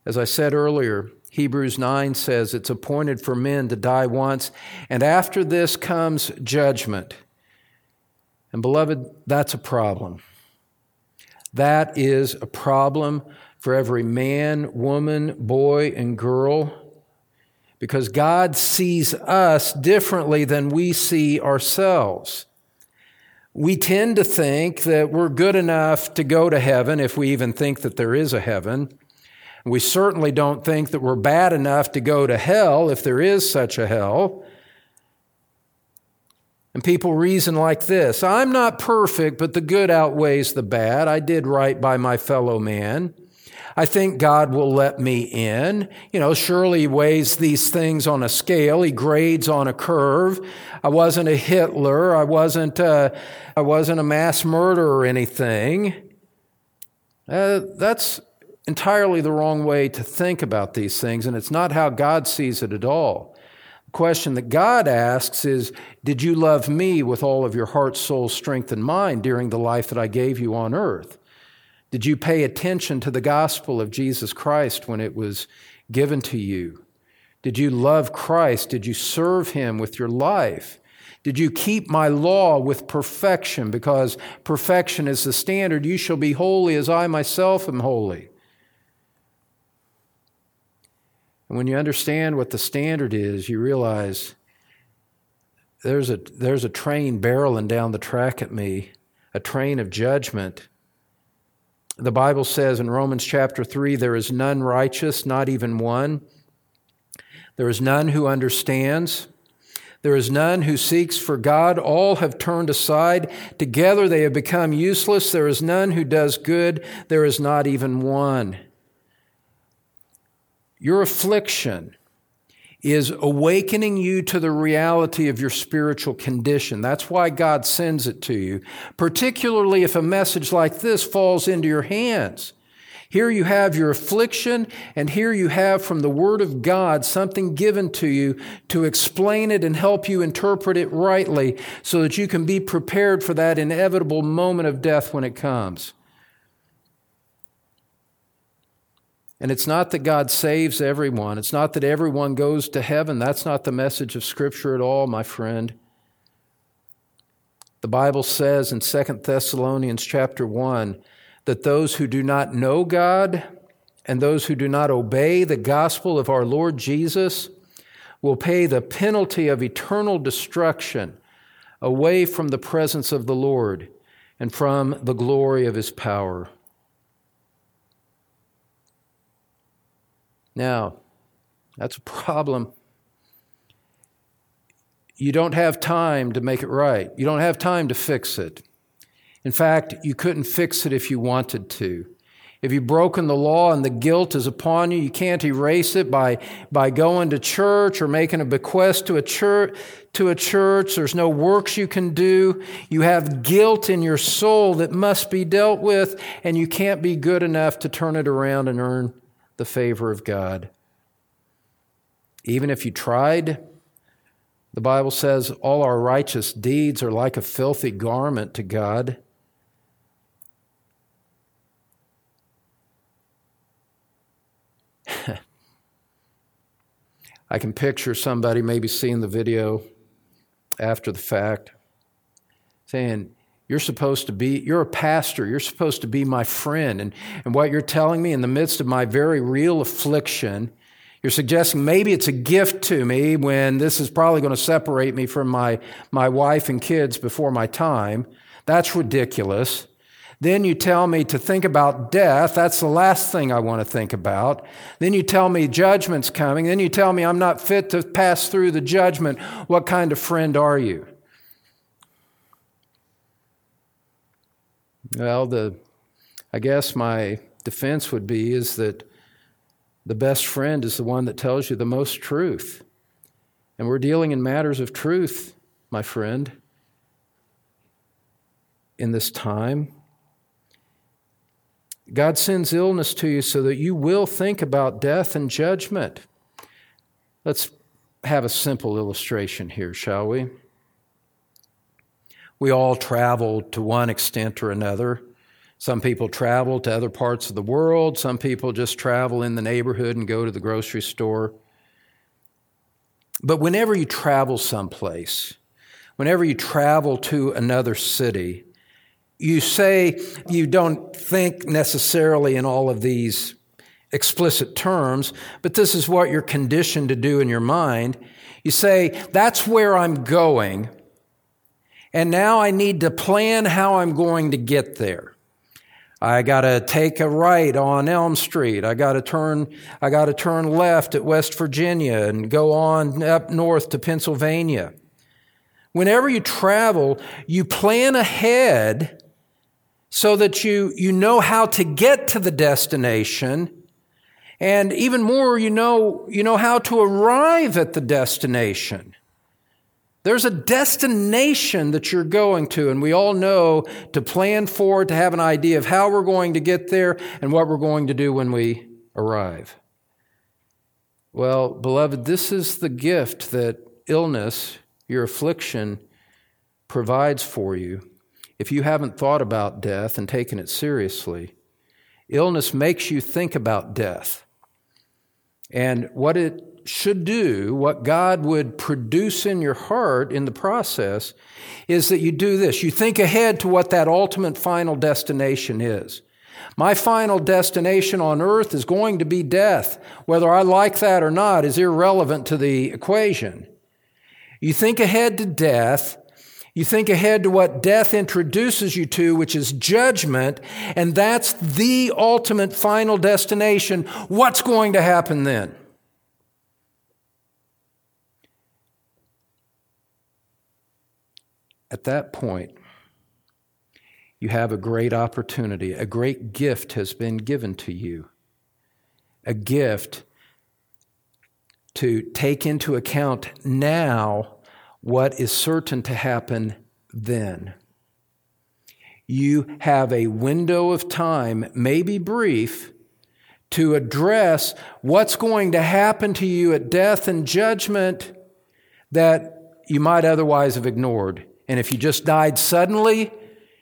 As I said earlier, Hebrews 9 says it's appointed for men to die once, and after this comes judgment. And beloved, that's a problem. That is a problem for every man, woman, boy, and girl because God sees us differently than we see ourselves. We tend to think that we're good enough to go to heaven if we even think that there is a heaven. We certainly don't think that we're bad enough to go to hell if there is such a hell. And people reason like this I'm not perfect, but the good outweighs the bad. I did right by my fellow man. I think God will let me in. You know, surely He weighs these things on a scale. He grades on a curve. I wasn't a Hitler. I wasn't a, I wasn't a mass murderer or anything. Uh, that's entirely the wrong way to think about these things, and it's not how God sees it at all. The question that God asks is Did you love me with all of your heart, soul, strength, and mind during the life that I gave you on earth? Did you pay attention to the gospel of Jesus Christ when it was given to you? Did you love Christ? Did you serve him with your life? Did you keep my law with perfection? Because perfection is the standard. You shall be holy as I myself am holy. And when you understand what the standard is, you realize there's a, there's a train barreling down the track at me, a train of judgment. The Bible says in Romans chapter 3 there is none righteous, not even one. There is none who understands. There is none who seeks for God. All have turned aside. Together they have become useless. There is none who does good. There is not even one. Your affliction is awakening you to the reality of your spiritual condition. That's why God sends it to you, particularly if a message like this falls into your hands. Here you have your affliction, and here you have from the Word of God something given to you to explain it and help you interpret it rightly so that you can be prepared for that inevitable moment of death when it comes. And it's not that God saves everyone. It's not that everyone goes to heaven. That's not the message of Scripture at all, my friend. The Bible says in 2 Thessalonians chapter 1 that those who do not know God and those who do not obey the gospel of our Lord Jesus will pay the penalty of eternal destruction away from the presence of the Lord and from the glory of his power. Now, that's a problem. You don't have time to make it right. You don't have time to fix it. In fact, you couldn't fix it if you wanted to. If you've broken the law and the guilt is upon you, you can't erase it by, by going to church or making a bequest to a church, to a church. There's no works you can do. You have guilt in your soul that must be dealt with, and you can't be good enough to turn it around and earn the favor of God. Even if you tried, the Bible says all our righteous deeds are like a filthy garment to God. (laughs) I can picture somebody maybe seeing the video after the fact saying, you're supposed to be, you're a pastor. You're supposed to be my friend. And, and what you're telling me in the midst of my very real affliction, you're suggesting maybe it's a gift to me when this is probably going to separate me from my, my wife and kids before my time. That's ridiculous. Then you tell me to think about death. That's the last thing I want to think about. Then you tell me judgment's coming. Then you tell me I'm not fit to pass through the judgment. What kind of friend are you? Well, the, I guess my defense would be is that the best friend is the one that tells you the most truth. And we're dealing in matters of truth, my friend, in this time. God sends illness to you so that you will think about death and judgment. Let's have a simple illustration here, shall we? We all travel to one extent or another. Some people travel to other parts of the world. Some people just travel in the neighborhood and go to the grocery store. But whenever you travel someplace, whenever you travel to another city, you say you don't think necessarily in all of these explicit terms, but this is what you're conditioned to do in your mind. You say, That's where I'm going, and now I need to plan how I'm going to get there. I got to take a right on Elm Street. I got to turn I got to turn left at West Virginia and go on up north to Pennsylvania. Whenever you travel, you plan ahead so that you you know how to get to the destination and even more you know you know how to arrive at the destination. There's a destination that you're going to, and we all know to plan for, to have an idea of how we're going to get there and what we're going to do when we arrive. Well, beloved, this is the gift that illness, your affliction, provides for you if you haven't thought about death and taken it seriously. Illness makes you think about death. And what it should do, what God would produce in your heart in the process, is that you do this. You think ahead to what that ultimate final destination is. My final destination on earth is going to be death. Whether I like that or not is irrelevant to the equation. You think ahead to death. You think ahead to what death introduces you to, which is judgment, and that's the ultimate final destination. What's going to happen then? At that point, you have a great opportunity. A great gift has been given to you. A gift to take into account now what is certain to happen then. You have a window of time, maybe brief, to address what's going to happen to you at death and judgment that you might otherwise have ignored. And if you just died suddenly,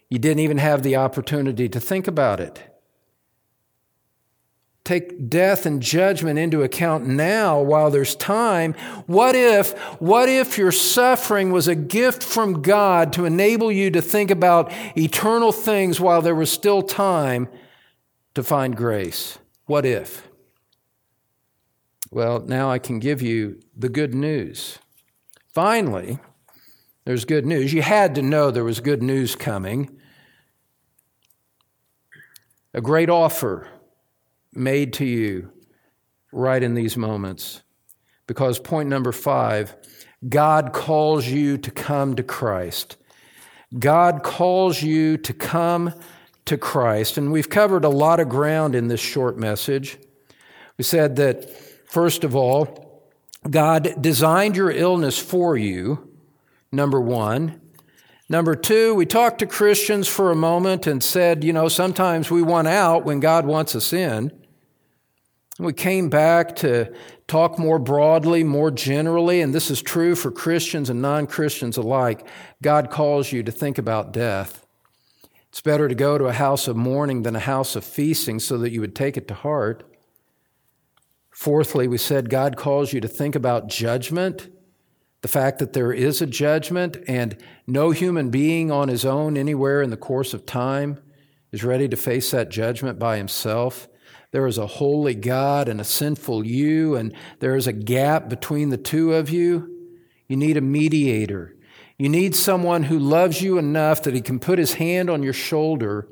you didn't even have the opportunity to think about it. Take death and judgment into account now while there's time. What if, what if your suffering was a gift from God to enable you to think about eternal things while there was still time to find grace? What if? Well, now I can give you the good news. Finally, there's good news. You had to know there was good news coming. A great offer made to you right in these moments. Because point number five, God calls you to come to Christ. God calls you to come to Christ. And we've covered a lot of ground in this short message. We said that, first of all, God designed your illness for you number one. Number two, we talked to Christians for a moment and said, you know, sometimes we want out when God wants us in. We came back to talk more broadly, more generally, and this is true for Christians and non Christians alike. God calls you to think about death. It's better to go to a house of mourning than a house of feasting so that you would take it to heart. Fourthly, we said God calls you to think about judgment the fact that there is a judgment and no human being on his own anywhere in the course of time is ready to face that judgment by himself. There is a holy God and a sinful you, and there is a gap between the two of you. You need a mediator. You need someone who loves you enough that he can put his hand on your shoulder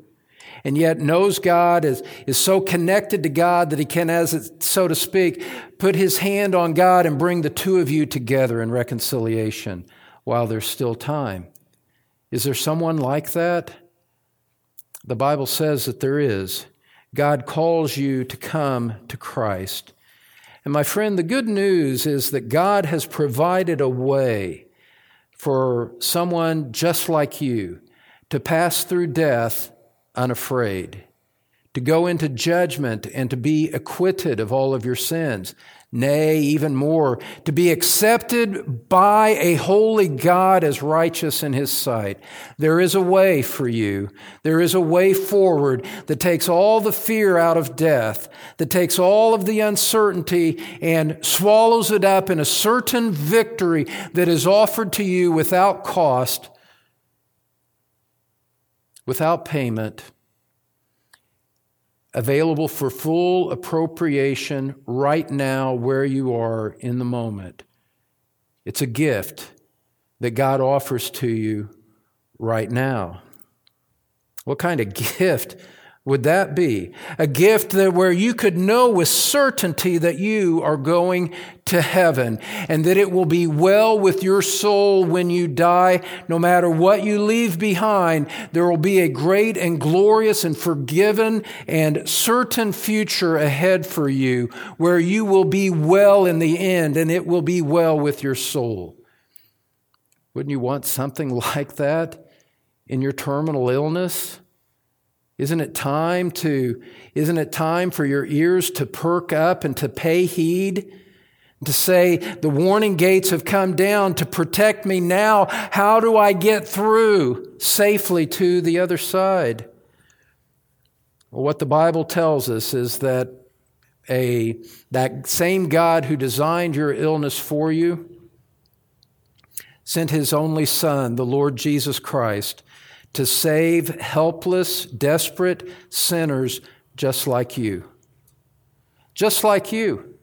and yet knows God, is, is so connected to God that he can, as it, so to speak, put his hand on God and bring the two of you together in reconciliation while there's still time. Is there someone like that? The Bible says that there is. God calls you to come to Christ. And my friend, the good news is that God has provided a way for someone just like you to pass through death unafraid, to go into judgment and to be acquitted of all of your sins. Nay, even more, to be accepted by a holy God as righteous in his sight. There is a way for you. There is a way forward that takes all the fear out of death, that takes all of the uncertainty and swallows it up in a certain victory that is offered to you without cost without payment, available for full appropriation right now where you are in the moment. It's a gift that God offers to you right now. What kind of (laughs) gift would that be? A gift that where you could know with certainty that you are going to heaven and that it will be well with your soul when you die. No matter what you leave behind, there will be a great and glorious and forgiven and certain future ahead for you where you will be well in the end and it will be well with your soul. Wouldn't you want something (laughs) like that in your terminal illness? Isn't it time to, isn't it time for your ears to perk up and to pay heed? To say, the warning gates have come down to protect me now. How do I get through safely to the other side? Well, what the Bible tells us is that a, that same God who designed your illness for you sent his only Son, the Lord Jesus Christ, to save helpless, desperate sinners just like you. Just like you.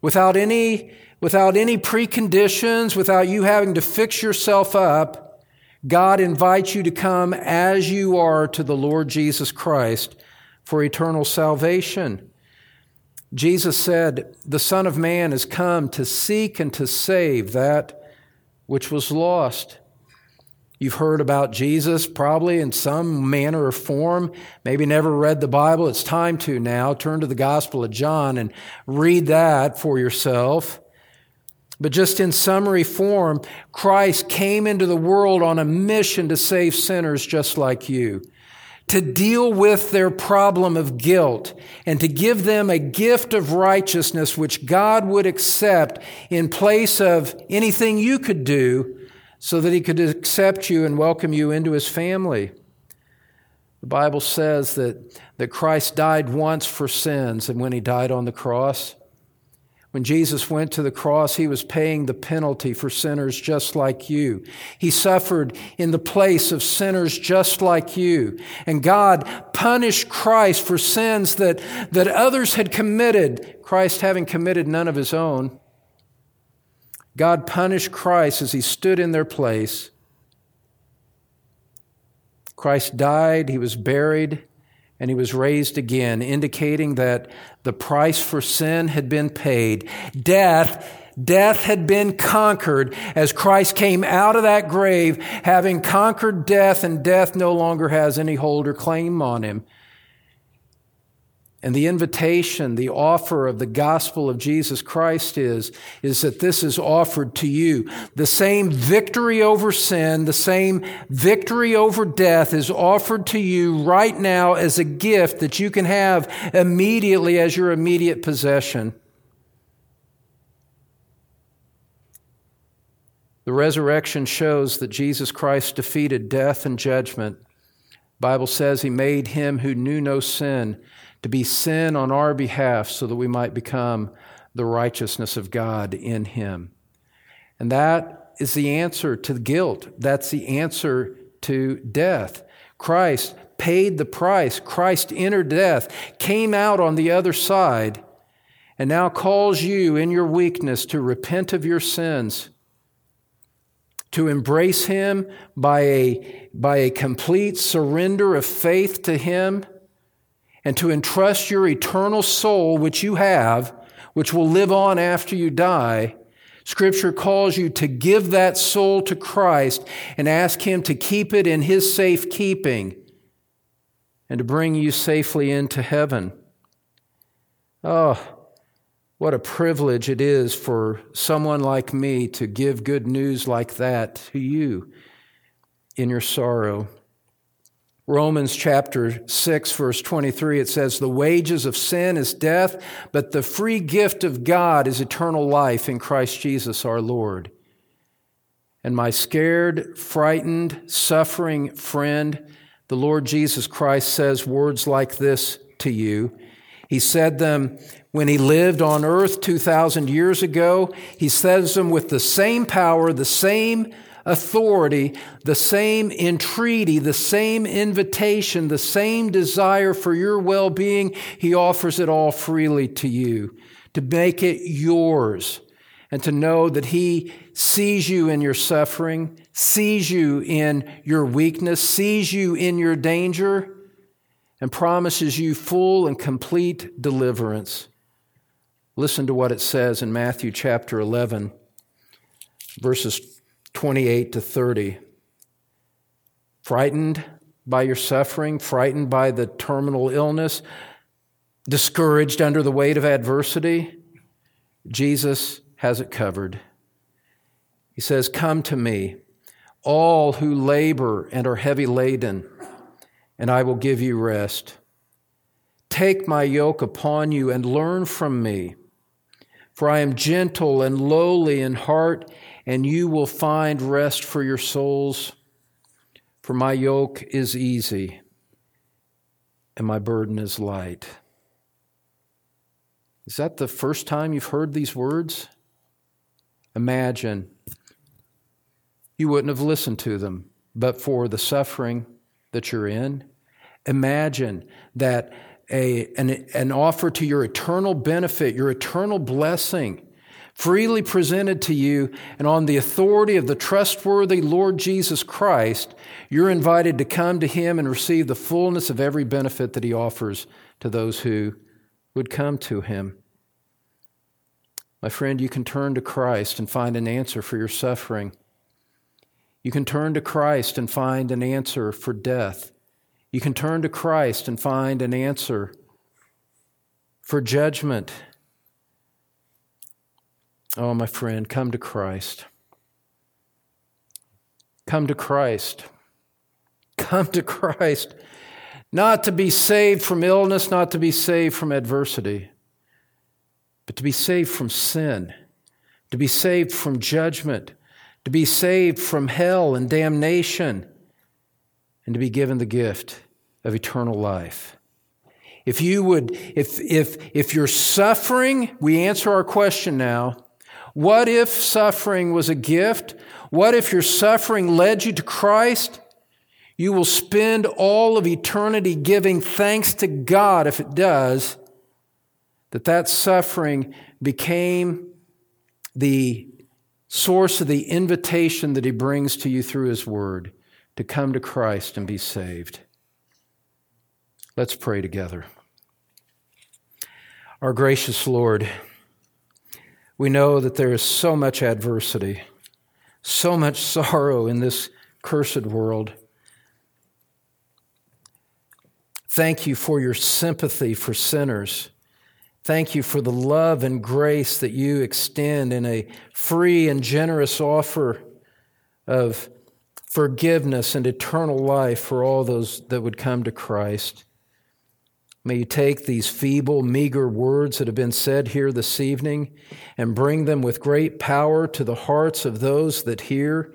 Without any, without any preconditions, without you having to fix yourself up, God invites you to come as you are to the Lord Jesus Christ for eternal salvation. Jesus said, The Son of Man has come to seek and to save that which was lost. You've heard about Jesus probably in some manner or form. Maybe never read the Bible. It's time to now. Turn to the Gospel of John and read that for yourself. But just in summary form, Christ came into the world on a mission to save sinners just like you, to deal with their problem of guilt, and to give them a gift of righteousness which God would accept in place of anything you could do so that he could accept you and welcome you into his family. The Bible says that, that Christ died once for sins, and when he died on the cross, when Jesus went to the cross, he was paying the penalty for sinners just like you. He suffered in the place of sinners just like you. And God punished Christ for sins that, that others had committed, Christ having committed none of his own. God punished Christ as he stood in their place. Christ died, he was buried, and he was raised again, indicating that the price for sin had been paid. Death, death had been conquered as Christ came out of that grave, having conquered death, and death no longer has any hold or claim on him. And the invitation, the offer of the gospel of Jesus Christ is, is that this is offered to you. The same victory over sin, the same victory over death is offered to you right now as a gift that you can have immediately as your immediate possession. The resurrection shows that Jesus Christ defeated death and judgment. The Bible says he made him who knew no sin to be sin on our behalf so that we might become the righteousness of God in Him. And that is the answer to guilt. That's the answer to death. Christ paid the price. Christ entered death, came out on the other side, and now calls you in your weakness to repent of your sins, to embrace Him by a, by a complete surrender of faith to Him and to entrust your eternal soul, which you have, which will live on after you die, Scripture calls you to give that soul to Christ and ask Him to keep it in His safe keeping and to bring you safely into heaven. Oh, what a privilege it is for someone like me to give good news like that to you in your sorrow. Romans chapter 6, verse 23, it says, The wages of sin is death, but the free gift of God is eternal life in Christ Jesus our Lord. And my scared, frightened, suffering friend, the Lord Jesus Christ says words like this to you. He said them when he lived on earth 2,000 years ago. He says them with the same power, the same authority, the same entreaty, the same invitation, the same desire for your well being. He offers it all freely to you to make it yours and to know that He sees you in your suffering, sees you in your weakness, sees you in your danger, and promises you full and complete deliverance. Listen to what it says in Matthew chapter 11, verses 28 to 30. Frightened by your suffering, frightened by the terminal illness, discouraged under the weight of adversity, Jesus has it covered. He says, Come to me, all who labor and are heavy laden, and I will give you rest. Take my yoke upon you and learn from me, for I am gentle and lowly in heart, and you will find rest for your souls. For my yoke is easy, and my burden is light. Is that the first time you've heard these words? Imagine you wouldn't have listened to them but for the suffering that you're in. Imagine that a, an, an offer to your eternal benefit, your eternal blessing, freely presented to you, and on the authority of the trustworthy Lord Jesus Christ, you're invited to come to Him and receive the fullness of every benefit that He offers to those who would come to Him. My friend, you can turn to Christ and find an answer for your suffering. You can turn to Christ and find an answer for death. You can turn to Christ and find an answer for judgment. Oh, my friend, come to Christ. Come to Christ. Come to Christ. Not to be saved from illness, not to be saved from adversity but to be saved from sin, to be saved from judgment, to be saved from hell and damnation, and to be given the gift of eternal life. If you would, if, if, if you're suffering, we answer our question now. What if suffering was a gift? What if your suffering led you to Christ? You will spend all of eternity giving thanks to God if it does that that suffering became the source of the invitation that he brings to you through his word to come to Christ and be saved. Let's pray together. Our gracious Lord, we know that there is so much adversity, so much sorrow in this cursed world. Thank you for your sympathy for sinners. Thank you for the love and grace that you extend in a free and generous offer of forgiveness and eternal life for all those that would come to Christ. May you take these feeble, meager words that have been said here this evening and bring them with great power to the hearts of those that hear.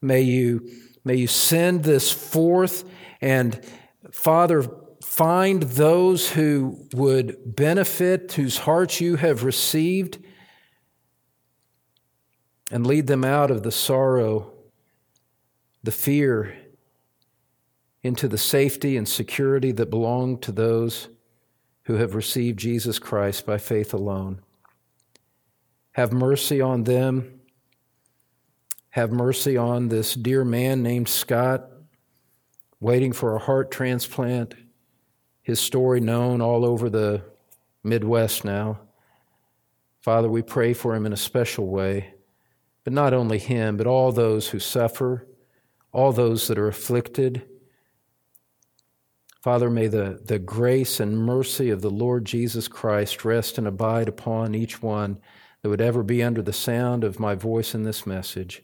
May you, may you send this forth and, Father, find those who would benefit, whose hearts you have received, and lead them out of the sorrow, the fear, into the safety and security that belong to those who have received Jesus Christ by faith alone. Have mercy on them. Have mercy on this dear man named Scott, waiting for a heart transplant his story known all over the Midwest now. Father, we pray for him in a special way, but not only him, but all those who suffer, all those that are afflicted. Father, may the, the grace and mercy of the Lord Jesus Christ rest and abide upon each one that would ever be under the sound of my voice in this message.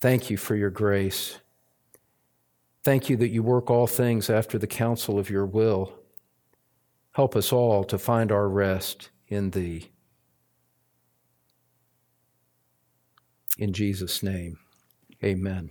Thank you for your grace. Thank you that you work all things after the counsel of your will. Help us all to find our rest in thee. In Jesus' name, amen.